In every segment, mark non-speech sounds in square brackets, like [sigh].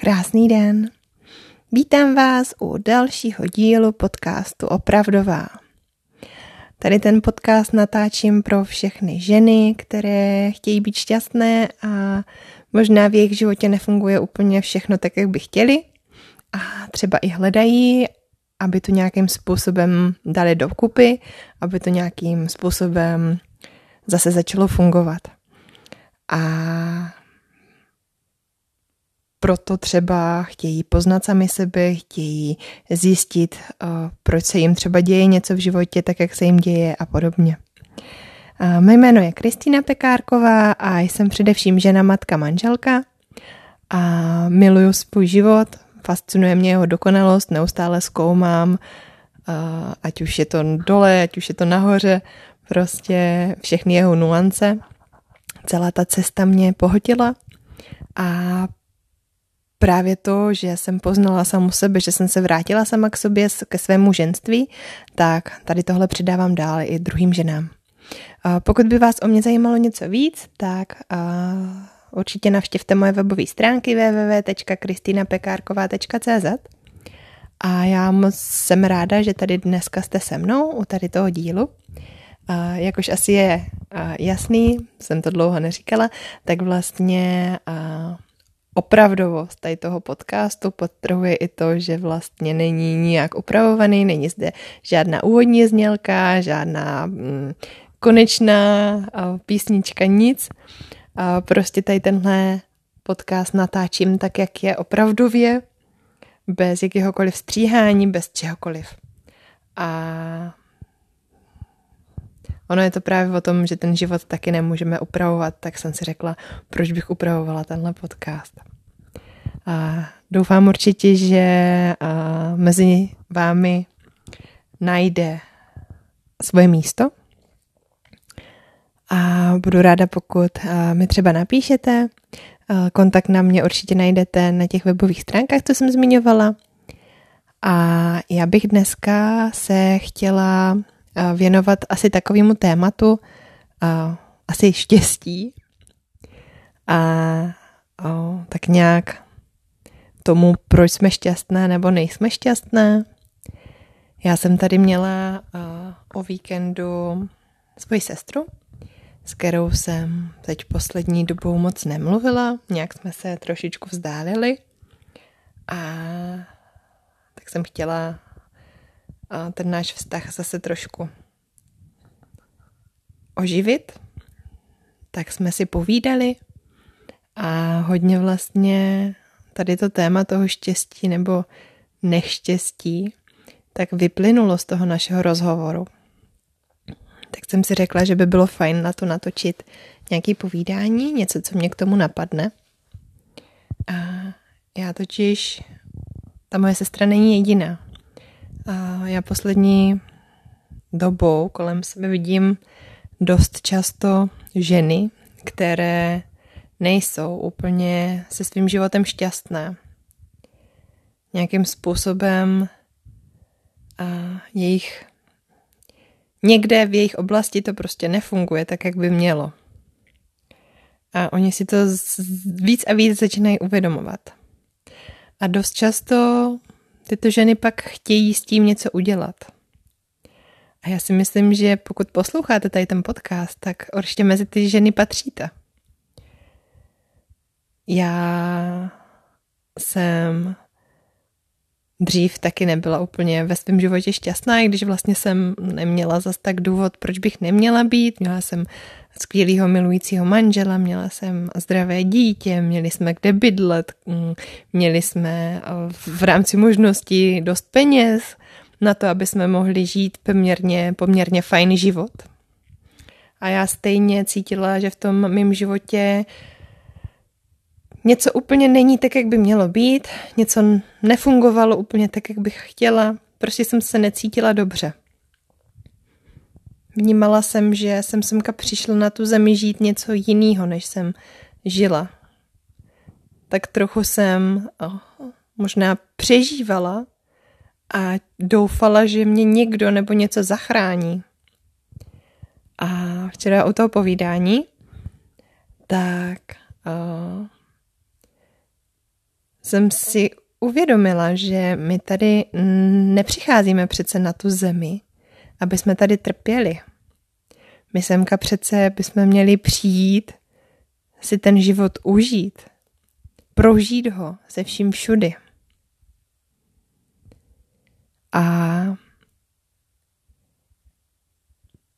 Krásný den. Vítám vás u dalšího dílu podcastu Opravdová. Tady ten podcast natáčím pro všechny ženy, které chtějí být šťastné a možná v jejich životě nefunguje úplně všechno tak, jak by chtěli a třeba i hledají, aby to nějakým způsobem dali do kupy, aby to nějakým způsobem zase začalo fungovat. A proto třeba chtějí poznat sami sebe, chtějí zjistit, uh, proč se jim třeba děje něco v životě, tak jak se jim děje a podobně. Mé jméno je Kristýna Pekárková a jsem především žena, matka, manželka a miluju svůj život, fascinuje mě jeho dokonalost, neustále zkoumám, uh, ať už je to dole, ať už je to nahoře, prostě všechny jeho nuance. Celá ta cesta mě pohodila a právě to, že jsem poznala samu sebe, že jsem se vrátila sama k sobě, ke svému ženství, tak tady tohle přidávám dál i druhým ženám. Pokud by vás o mě zajímalo něco víc, tak určitě navštivte moje webové stránky www.kristinapekárková.cz a já moc jsem ráda, že tady dneska jste se mnou u tady toho dílu. Jak už asi je jasný, jsem to dlouho neříkala, tak vlastně opravdovost tady toho podcastu podtrhuje i to, že vlastně není nijak upravovaný, není zde žádná úvodní znělka, žádná mm, konečná písnička, nic. A prostě tady tenhle podcast natáčím tak, jak je opravdově, bez jakéhokoliv stříhání, bez čehokoliv. A ono je to právě o tom, že ten život taky nemůžeme upravovat, tak jsem si řekla, proč bych upravovala tenhle podcast. A doufám určitě, že mezi vámi najde svoje místo. A budu ráda, pokud mi třeba napíšete. Kontakt na mě určitě najdete na těch webových stránkách, co jsem zmiňovala. A já bych dneska se chtěla věnovat asi takovému tématu, asi štěstí. A tak nějak tomu, proč jsme šťastné nebo nejsme šťastné. Já jsem tady měla o víkendu svoji sestru, s kterou jsem teď poslední dobou moc nemluvila, nějak jsme se trošičku vzdálili a tak jsem chtěla ten náš vztah zase trošku oživit, tak jsme si povídali a hodně vlastně tady to téma toho štěstí nebo neštěstí, tak vyplynulo z toho našeho rozhovoru. Tak jsem si řekla, že by bylo fajn na to natočit nějaký povídání, něco, co mě k tomu napadne. A já totiž, ta moje sestra není jediná. A já poslední dobou kolem sebe vidím dost často ženy, které nejsou úplně se svým životem šťastné. Nějakým způsobem a jejich někde v jejich oblasti to prostě nefunguje tak, jak by mělo. A oni si to víc a víc začínají uvědomovat. A dost často tyto ženy pak chtějí s tím něco udělat. A já si myslím, že pokud posloucháte tady ten podcast, tak určitě mezi ty ženy patříte. Já jsem dřív taky nebyla úplně ve svém životě šťastná, i když vlastně jsem neměla zas tak důvod, proč bych neměla být. Měla jsem skvělého milujícího manžela, měla jsem zdravé dítě, měli jsme kde bydlet, mm, měli jsme v rámci možností dost peněz na to, aby jsme mohli žít poměrně, poměrně fajný život. A já stejně cítila, že v tom mém životě něco úplně není tak, jak by mělo být, něco nefungovalo úplně tak, jak bych chtěla, prostě jsem se necítila dobře. Vnímala jsem, že jsem semka přišla na tu zemi žít něco jiného, než jsem žila. Tak trochu jsem oh, možná přežívala a doufala, že mě někdo nebo něco zachrání. A včera u toho povídání, tak uh, jsem si uvědomila, že my tady nepřicházíme přece na tu zemi, aby jsme tady trpěli. My semka přece bychom měli přijít si ten život užít, prožít ho se vším všudy. A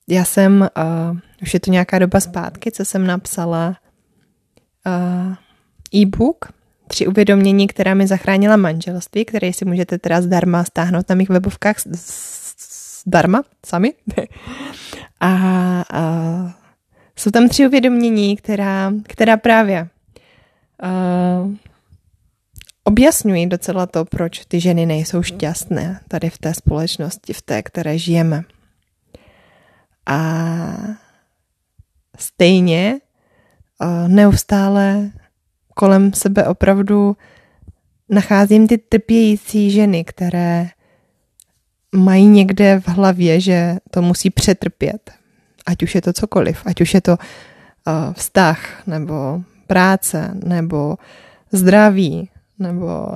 já jsem, uh, už je to nějaká doba zpátky, co jsem napsala uh, e-book Tři uvědomění, která mi zachránila manželství, které si můžete teda zdarma stáhnout na mých webovkách zdarma, sami. [laughs] a, a jsou tam tři uvědomění, která, která právě uh, objasňují docela to, proč ty ženy nejsou šťastné tady v té společnosti, v té, které žijeme. A stejně neustále kolem sebe opravdu nacházím ty trpějící ženy, které mají někde v hlavě, že to musí přetrpět. Ať už je to cokoliv, ať už je to uh, vztah, nebo práce, nebo zdraví, nebo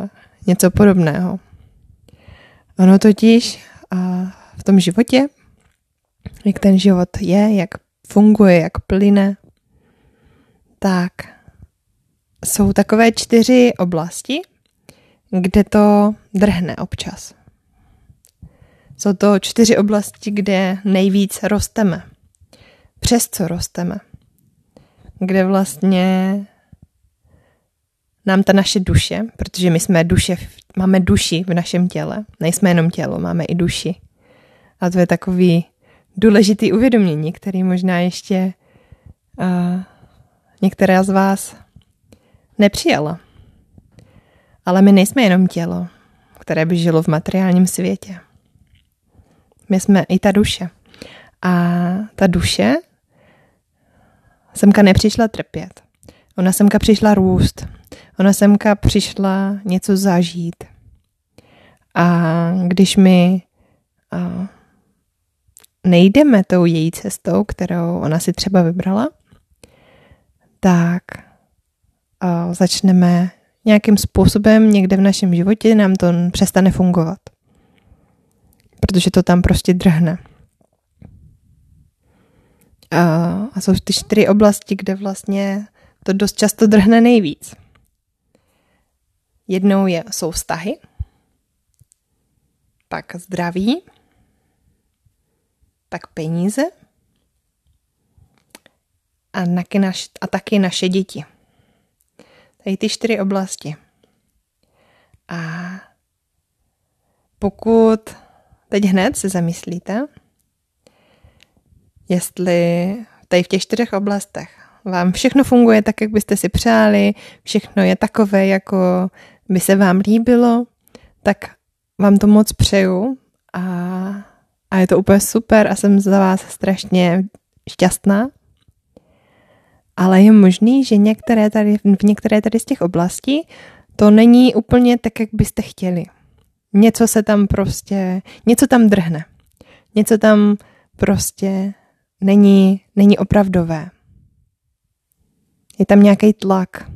něco podobného. Ono totiž uh, v tom životě, jak ten život je, jak funguje, jak plyne, tak jsou takové čtyři oblasti, kde to drhne občas. Jsou to čtyři oblasti, kde nejvíc rosteme. Přes co rosteme. Kde vlastně nám ta naše duše, protože my jsme duše, máme duši v našem těle, nejsme jenom tělo, máme i duši. A to je takový důležitý uvědomění, který možná ještě uh, některé z vás nepřijala. Ale my nejsme jenom tělo, které by žilo v materiálním světě. My jsme i ta duše. A ta duše semka nepřišla trpět. Ona semka přišla růst. Ona semka přišla něco zažít. A když my nejdeme tou její cestou, kterou ona si třeba vybrala, tak začneme nějakým způsobem někde v našem životě nám to přestane fungovat protože to tam prostě drhne. A, jsou ty čtyři oblasti, kde vlastně to dost často drhne nejvíc. Jednou je, jsou vztahy, pak zdraví, pak peníze a, taky naš, a taky naše děti. Tady ty čtyři oblasti. A pokud teď hned se zamyslíte, jestli tady v těch čtyřech oblastech vám všechno funguje tak, jak byste si přáli, všechno je takové, jako by se vám líbilo, tak vám to moc přeju a, a je to úplně super a jsem za vás strašně šťastná. Ale je možný, že některé tady, v některé tady z těch oblastí to není úplně tak, jak byste chtěli. Něco se tam prostě, něco tam drhne. Něco tam prostě není, není opravdové. Je tam nějaký tlak.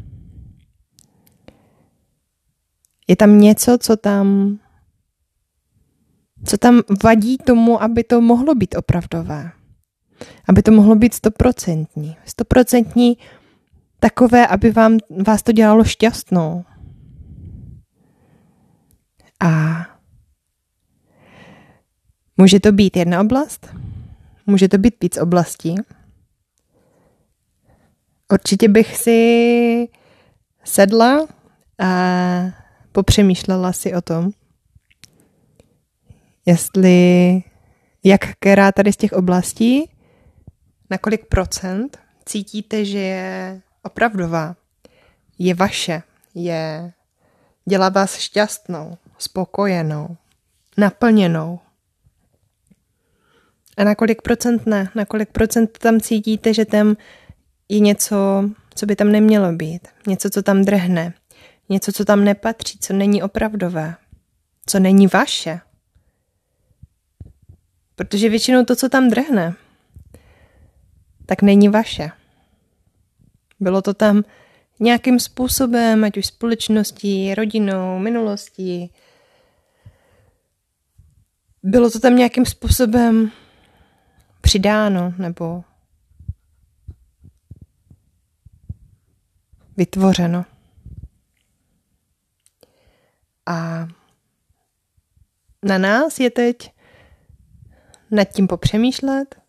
Je tam něco, co tam, co tam vadí tomu, aby to mohlo být opravdové. Aby to mohlo být stoprocentní. Stoprocentní takové, aby vám, vás to dělalo šťastnou. A může to být jedna oblast, může to být víc oblastí. Určitě bych si sedla a popřemýšlela si o tom, jestli jak která tady z těch oblastí, na kolik procent cítíte, že je opravdová, je vaše, je dělá vás šťastnou, spokojenou, naplněnou. A na kolik procent ne? Na kolik procent tam cítíte, že tam je něco, co by tam nemělo být? Něco, co tam drhne? Něco, co tam nepatří, co není opravdové? Co není vaše? Protože většinou to, co tam drhne, tak není vaše. Bylo to tam nějakým způsobem, ať už společností, rodinou, minulostí, bylo to tam nějakým způsobem přidáno nebo vytvořeno. A na nás je teď nad tím popřemýšlet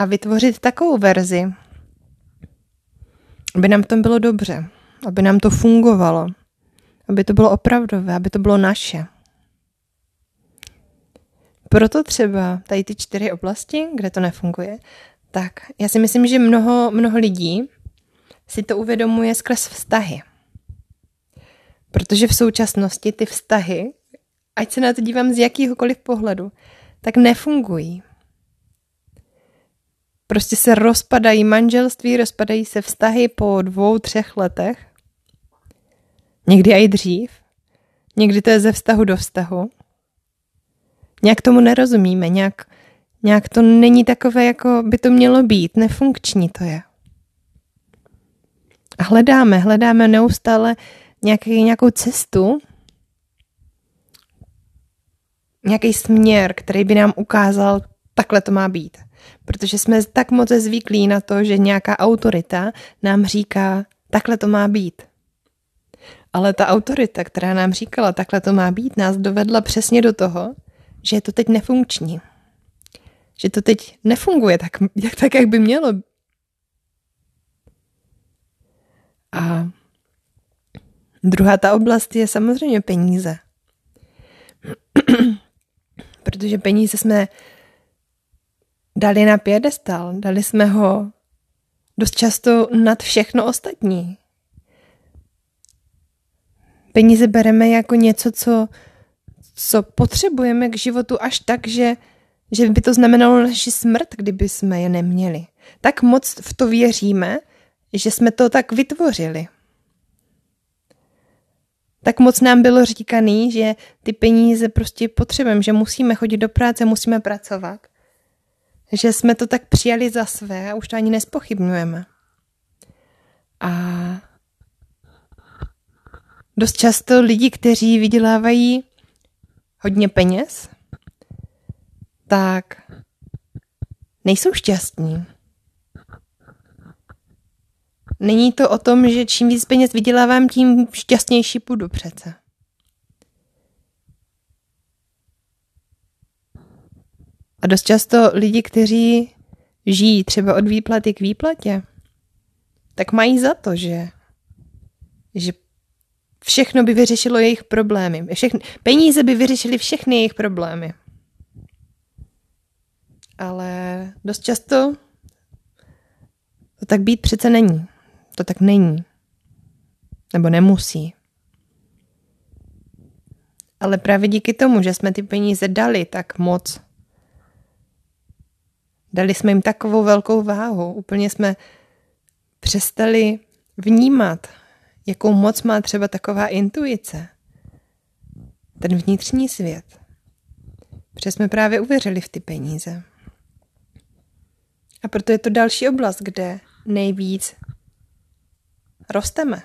a vytvořit takovou verzi, aby nám v tom bylo dobře, aby nám to fungovalo, aby to bylo opravdové, aby to bylo naše. Proto třeba tady ty čtyři oblasti, kde to nefunguje, tak já si myslím, že mnoho, mnoho lidí si to uvědomuje skrz vztahy. Protože v současnosti ty vztahy, ať se na to dívám z jakýhokoliv pohledu, tak nefungují. Prostě se rozpadají manželství, rozpadají se vztahy po dvou, třech letech. Někdy i dřív. Někdy to je ze vztahu do vztahu. Nějak tomu nerozumíme, nějak, nějak to není takové, jako by to mělo být. Nefunkční to je. A hledáme, hledáme neustále nějaký, nějakou cestu, nějaký směr, který by nám ukázal, takhle to má být. Protože jsme tak moc zvyklí na to, že nějaká autorita nám říká, takhle to má být. Ale ta autorita, která nám říkala, takhle to má být, nás dovedla přesně do toho, že je to teď nefunkční. Že to teď nefunguje tak, jak, tak, jak by mělo. A druhá ta oblast je samozřejmě peníze. [clears throat] Protože peníze jsme dali na pědestal, dali jsme ho dost často nad všechno ostatní. Peníze bereme jako něco, co, co potřebujeme k životu až tak, že, že by to znamenalo naši smrt, kdyby jsme je neměli. Tak moc v to věříme, že jsme to tak vytvořili. Tak moc nám bylo říkaný, že ty peníze prostě potřebujeme, že musíme chodit do práce, musíme pracovat že jsme to tak přijali za své a už to ani nespochybňujeme. A dost často lidi, kteří vydělávají hodně peněz, tak nejsou šťastní. Není to o tom, že čím víc peněz vydělávám, tím šťastnější budu přece. A dost často lidi, kteří žijí třeba od výplaty k výplatě, tak mají za to, že, že všechno by vyřešilo jejich problémy. Všechny, peníze by vyřešily všechny jejich problémy. Ale dost často to tak být přece není. To tak není. Nebo nemusí. Ale právě díky tomu, že jsme ty peníze dali tak moc Dali jsme jim takovou velkou váhu. Úplně jsme přestali vnímat, jakou moc má třeba taková intuice. Ten vnitřní svět. Protože jsme právě uvěřili v ty peníze. A proto je to další oblast, kde nejvíc rosteme.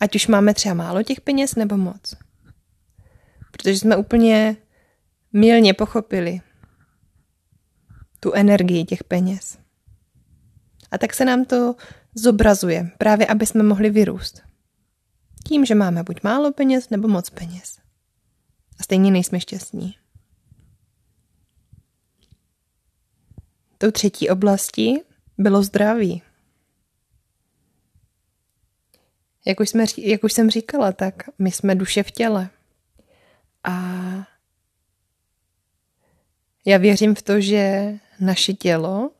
Ať už máme třeba málo těch peněz nebo moc. Protože jsme úplně milně pochopili, tu energii těch peněz. A tak se nám to zobrazuje, právě aby jsme mohli vyrůst. Tím, že máme buď málo peněz nebo moc peněz. A stejně nejsme šťastní. Tou třetí oblastí bylo zdraví. Jak už, jsme, jak už jsem říkala, tak my jsme duše v těle. A já věřím v to, že naše tělo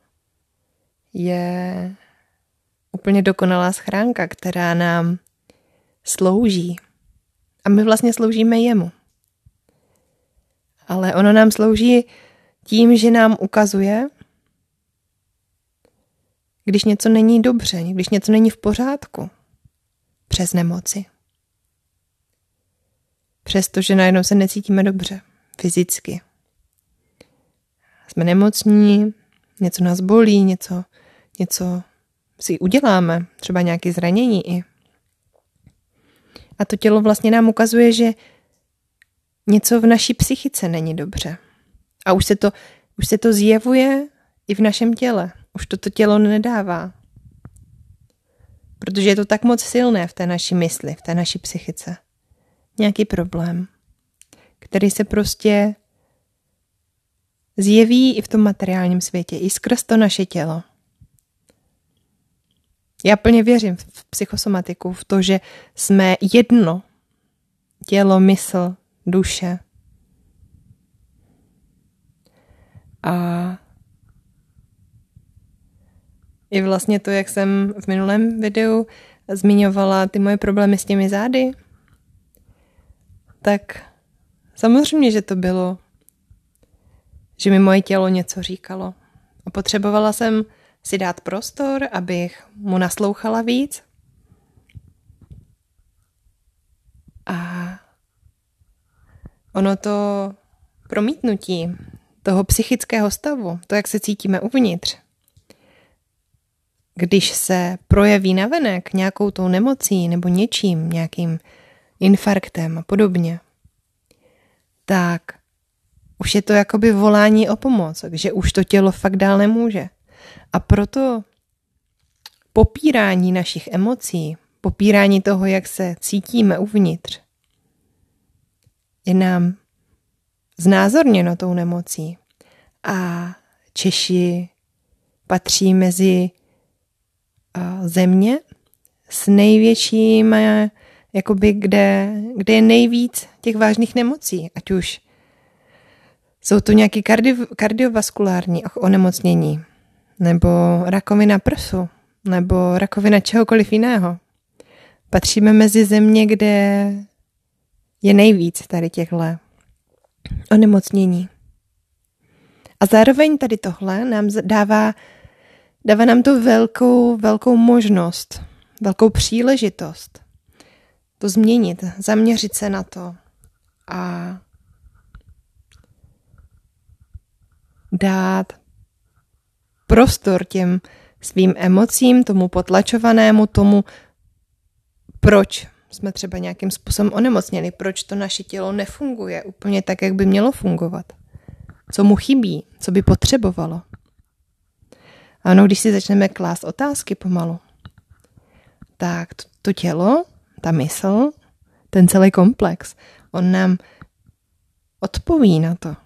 je úplně dokonalá schránka, která nám slouží. A my vlastně sloužíme jemu. Ale ono nám slouží tím, že nám ukazuje, když něco není dobře, když něco není v pořádku, přes nemoci. Přestože najednou se necítíme dobře, fyzicky jsme nemocní, něco nás bolí, něco, něco si uděláme, třeba nějaké zranění i. A to tělo vlastně nám ukazuje, že něco v naší psychice není dobře. A už se to, už se to zjevuje i v našem těle. Už to to tělo nedává. Protože je to tak moc silné v té naší mysli, v té naší psychice. Nějaký problém, který se prostě zjeví i v tom materiálním světě, i skrz to naše tělo. Já plně věřím v psychosomatiku, v to, že jsme jedno. Tělo, mysl, duše. A i vlastně to, jak jsem v minulém videu zmiňovala ty moje problémy s těmi zády, tak samozřejmě, že to bylo, že mi moje tělo něco říkalo. A potřebovala jsem si dát prostor, abych mu naslouchala víc. A ono to promítnutí toho psychického stavu, to, jak se cítíme uvnitř, když se projeví navenek nějakou tou nemocí nebo něčím, nějakým infarktem a podobně, tak už je to jakoby volání o pomoc, že už to tělo fakt dál nemůže. A proto popírání našich emocí, popírání toho, jak se cítíme uvnitř, je nám znázorněno tou nemocí. A Češi patří mezi země s největším, jakoby kde, kde je nejvíc těch vážných nemocí, ať už jsou to nějaké kardio, kardiovaskulární onemocnění, nebo rakovina prsu, nebo rakovina čehokoliv jiného. Patříme mezi země, kde je nejvíc tady těchto onemocnění. A zároveň tady tohle nám dává, dává nám to velkou, velkou možnost, velkou příležitost to změnit, zaměřit se na to a dát prostor těm svým emocím, tomu potlačovanému, tomu, proč jsme třeba nějakým způsobem onemocněli, proč to naše tělo nefunguje úplně tak, jak by mělo fungovat. Co mu chybí, co by potřebovalo. Ano, když si začneme klást otázky pomalu, tak to tělo, ta mysl, ten celý komplex, on nám odpoví na to.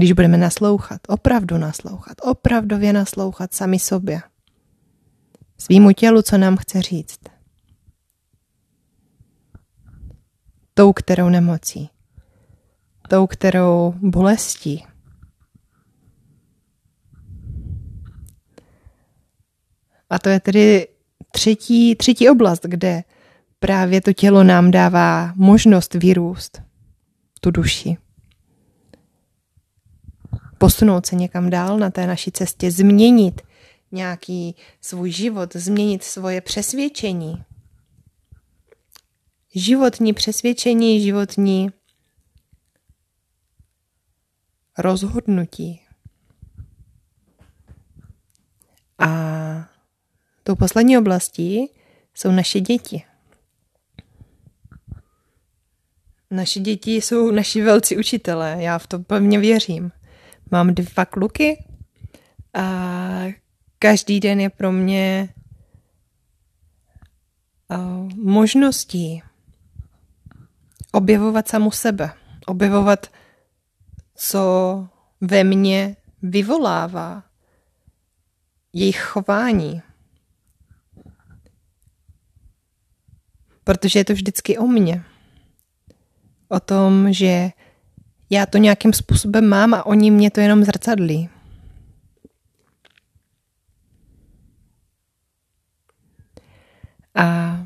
Když budeme naslouchat, opravdu naslouchat, opravdově naslouchat sami sobě. Svýmu tělu, co nám chce říct. Tou, kterou nemocí. Tou, kterou bolestí. A to je tedy třetí, třetí oblast, kde právě to tělo nám dává možnost vyrůst tu duši posunout se někam dál na té naší cestě, změnit nějaký svůj život, změnit svoje přesvědčení. Životní přesvědčení, životní rozhodnutí. A tou poslední oblastí jsou naše děti. Naše děti jsou naši velcí učitelé, já v to pevně věřím. Mám dva kluky a každý den je pro mě možností objevovat samu sebe, objevovat, co ve mně vyvolává jejich chování. Protože je to vždycky o mně. O tom, že já to nějakým způsobem mám a oni mě to jenom zrcadlí. A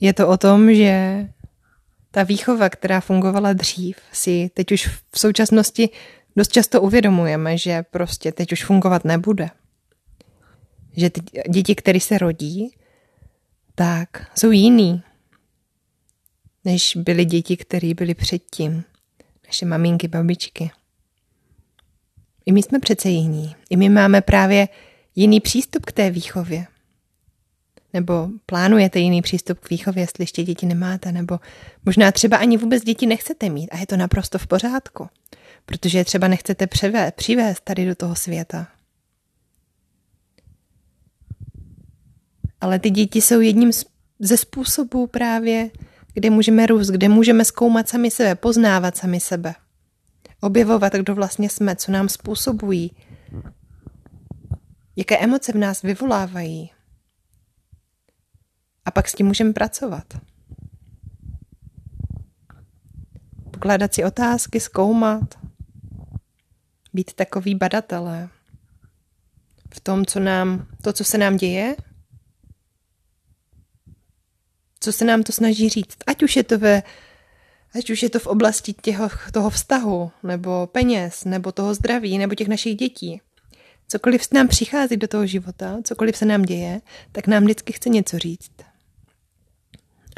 je to o tom, že ta výchova, která fungovala dřív, si teď už v současnosti dost často uvědomujeme, že prostě teď už fungovat nebude. Že ty děti, které se rodí, tak jsou jiný než byly děti, které byly předtím, naše maminky, babičky. I my jsme přece jiní. I my máme právě jiný přístup k té výchově. Nebo plánujete jiný přístup k výchově, jestli ještě děti nemáte, nebo možná třeba ani vůbec děti nechcete mít a je to naprosto v pořádku, protože je třeba nechcete převést, přivést tady do toho světa. Ale ty děti jsou jedním ze způsobů právě, kde můžeme růst, kde můžeme zkoumat sami sebe, poznávat sami sebe. Objevovat, kdo vlastně jsme, co nám způsobují, jaké emoce v nás vyvolávají. A pak s tím můžeme pracovat. Pokládat si otázky, zkoumat, být takový badatelé v tom, co nám, to, co se nám děje, co se nám to snaží říct. Ať už je to ve Ať už je to v oblasti těho, toho vztahu, nebo peněz, nebo toho zdraví, nebo těch našich dětí. Cokoliv nám přichází do toho života, cokoliv se nám děje, tak nám vždycky chce něco říct.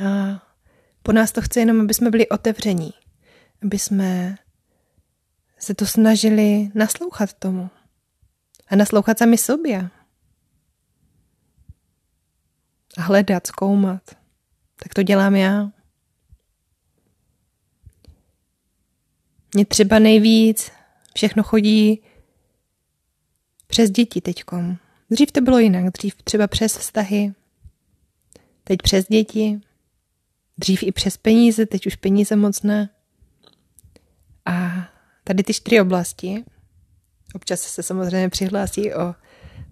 A po nás to chce jenom, aby jsme byli otevření, aby jsme se to snažili naslouchat tomu a naslouchat sami sobě. A hledat, zkoumat. Tak to dělám já. Mně třeba nejvíc všechno chodí přes děti teďkom. Dřív to bylo jinak, dřív třeba přes vztahy, teď přes děti, dřív i přes peníze, teď už peníze moc ne. A tady ty čtyři oblasti, občas se samozřejmě přihlásí o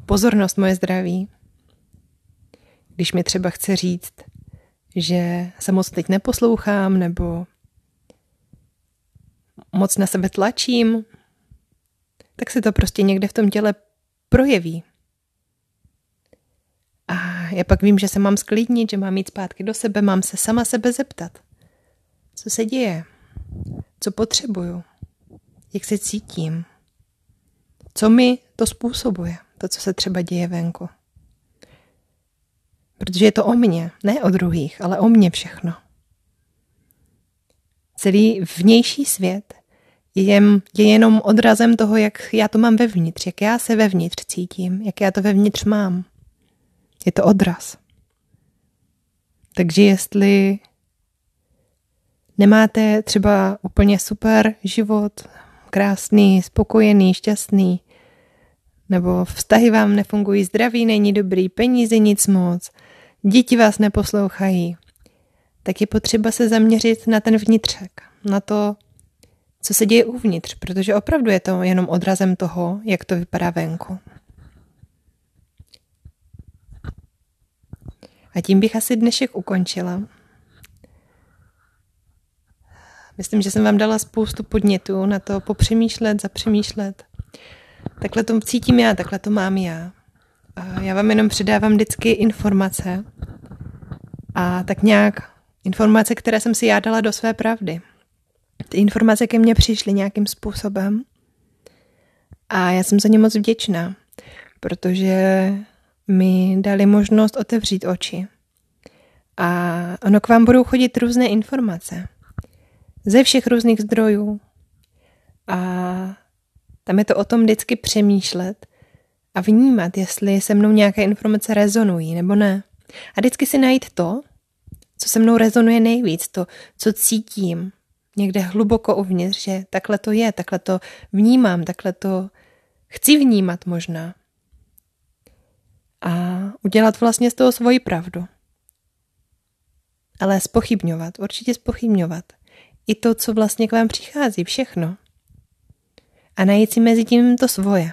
pozornost moje zdraví, když mi třeba chce říct, že se moc teď neposlouchám, nebo moc na sebe tlačím, tak se to prostě někde v tom těle projeví. A já pak vím, že se mám sklidnit, že mám jít zpátky do sebe, mám se sama sebe zeptat. Co se děje? Co potřebuju? Jak se cítím? Co mi to způsobuje? To, co se třeba děje venku. Protože je to o mně, ne o druhých, ale o mně všechno. Celý vnější svět je, je jenom odrazem toho, jak já to mám vevnitř, jak já se vevnitř cítím, jak já to vevnitř mám. Je to odraz. Takže jestli nemáte třeba úplně super život, krásný, spokojený, šťastný, nebo vztahy vám nefungují, zdraví není dobrý, peníze nic moc, děti vás neposlouchají, tak je potřeba se zaměřit na ten vnitřek, na to, co se děje uvnitř, protože opravdu je to jenom odrazem toho, jak to vypadá venku. A tím bych asi dnešek ukončila. Myslím, že jsem vám dala spoustu podnětů na to popřemýšlet, zapřemýšlet. Takhle to cítím já, takhle to mám já. A já vám jenom předávám vždycky informace a tak nějak informace, které jsem si já dala do své pravdy ty informace ke mně přišly nějakým způsobem a já jsem za ně moc vděčná, protože mi dali možnost otevřít oči. A ono k vám budou chodit různé informace ze všech různých zdrojů. A tam je to o tom vždycky přemýšlet a vnímat, jestli se mnou nějaké informace rezonují nebo ne. A vždycky si najít to, co se mnou rezonuje nejvíc, to, co cítím, někde hluboko uvnitř, že takhle to je, takhle to vnímám, takhle to chci vnímat možná. A udělat vlastně z toho svoji pravdu. Ale spochybňovat, určitě spochybňovat. I to, co vlastně k vám přichází, všechno. A najít si mezi tím to svoje.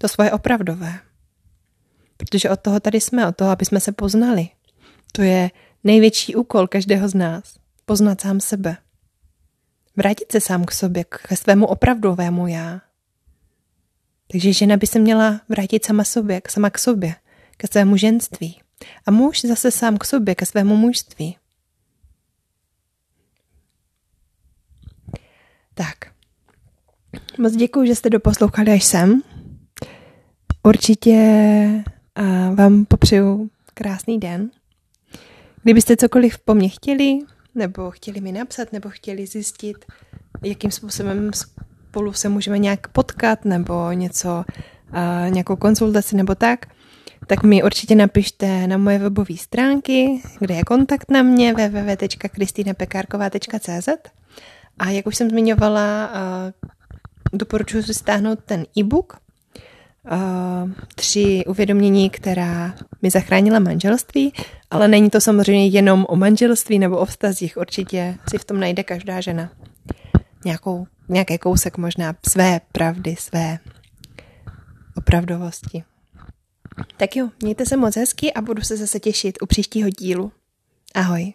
To svoje opravdové. Protože od toho tady jsme, od toho, aby jsme se poznali. To je největší úkol každého z nás poznat sám sebe. Vrátit se sám k sobě, ke svému opravdovému já. Takže žena by se měla vrátit sama sobě, sama k sobě, ke svému ženství. A muž zase sám k sobě, ke svému mužství. Tak. Moc děkuji, že jste doposlouchali až sem. Určitě vám popřeju krásný den. Kdybyste cokoliv po mně chtěli, nebo chtěli mi napsat, nebo chtěli zjistit, jakým způsobem spolu se můžeme nějak potkat nebo něco, nějakou konzultaci nebo tak, tak mi určitě napište na moje webové stránky, kde je kontakt na mě www.kristinepekárková.cz a jak už jsem zmiňovala, doporučuji si stáhnout ten e-book uh, tři uvědomění, která mi zachránila manželství, ale není to samozřejmě jenom o manželství nebo o vztazích, určitě si v tom najde každá žena nějakou, nějaký kousek možná své pravdy, své opravdovosti. Tak jo, mějte se moc hezky a budu se zase těšit u příštího dílu. Ahoj.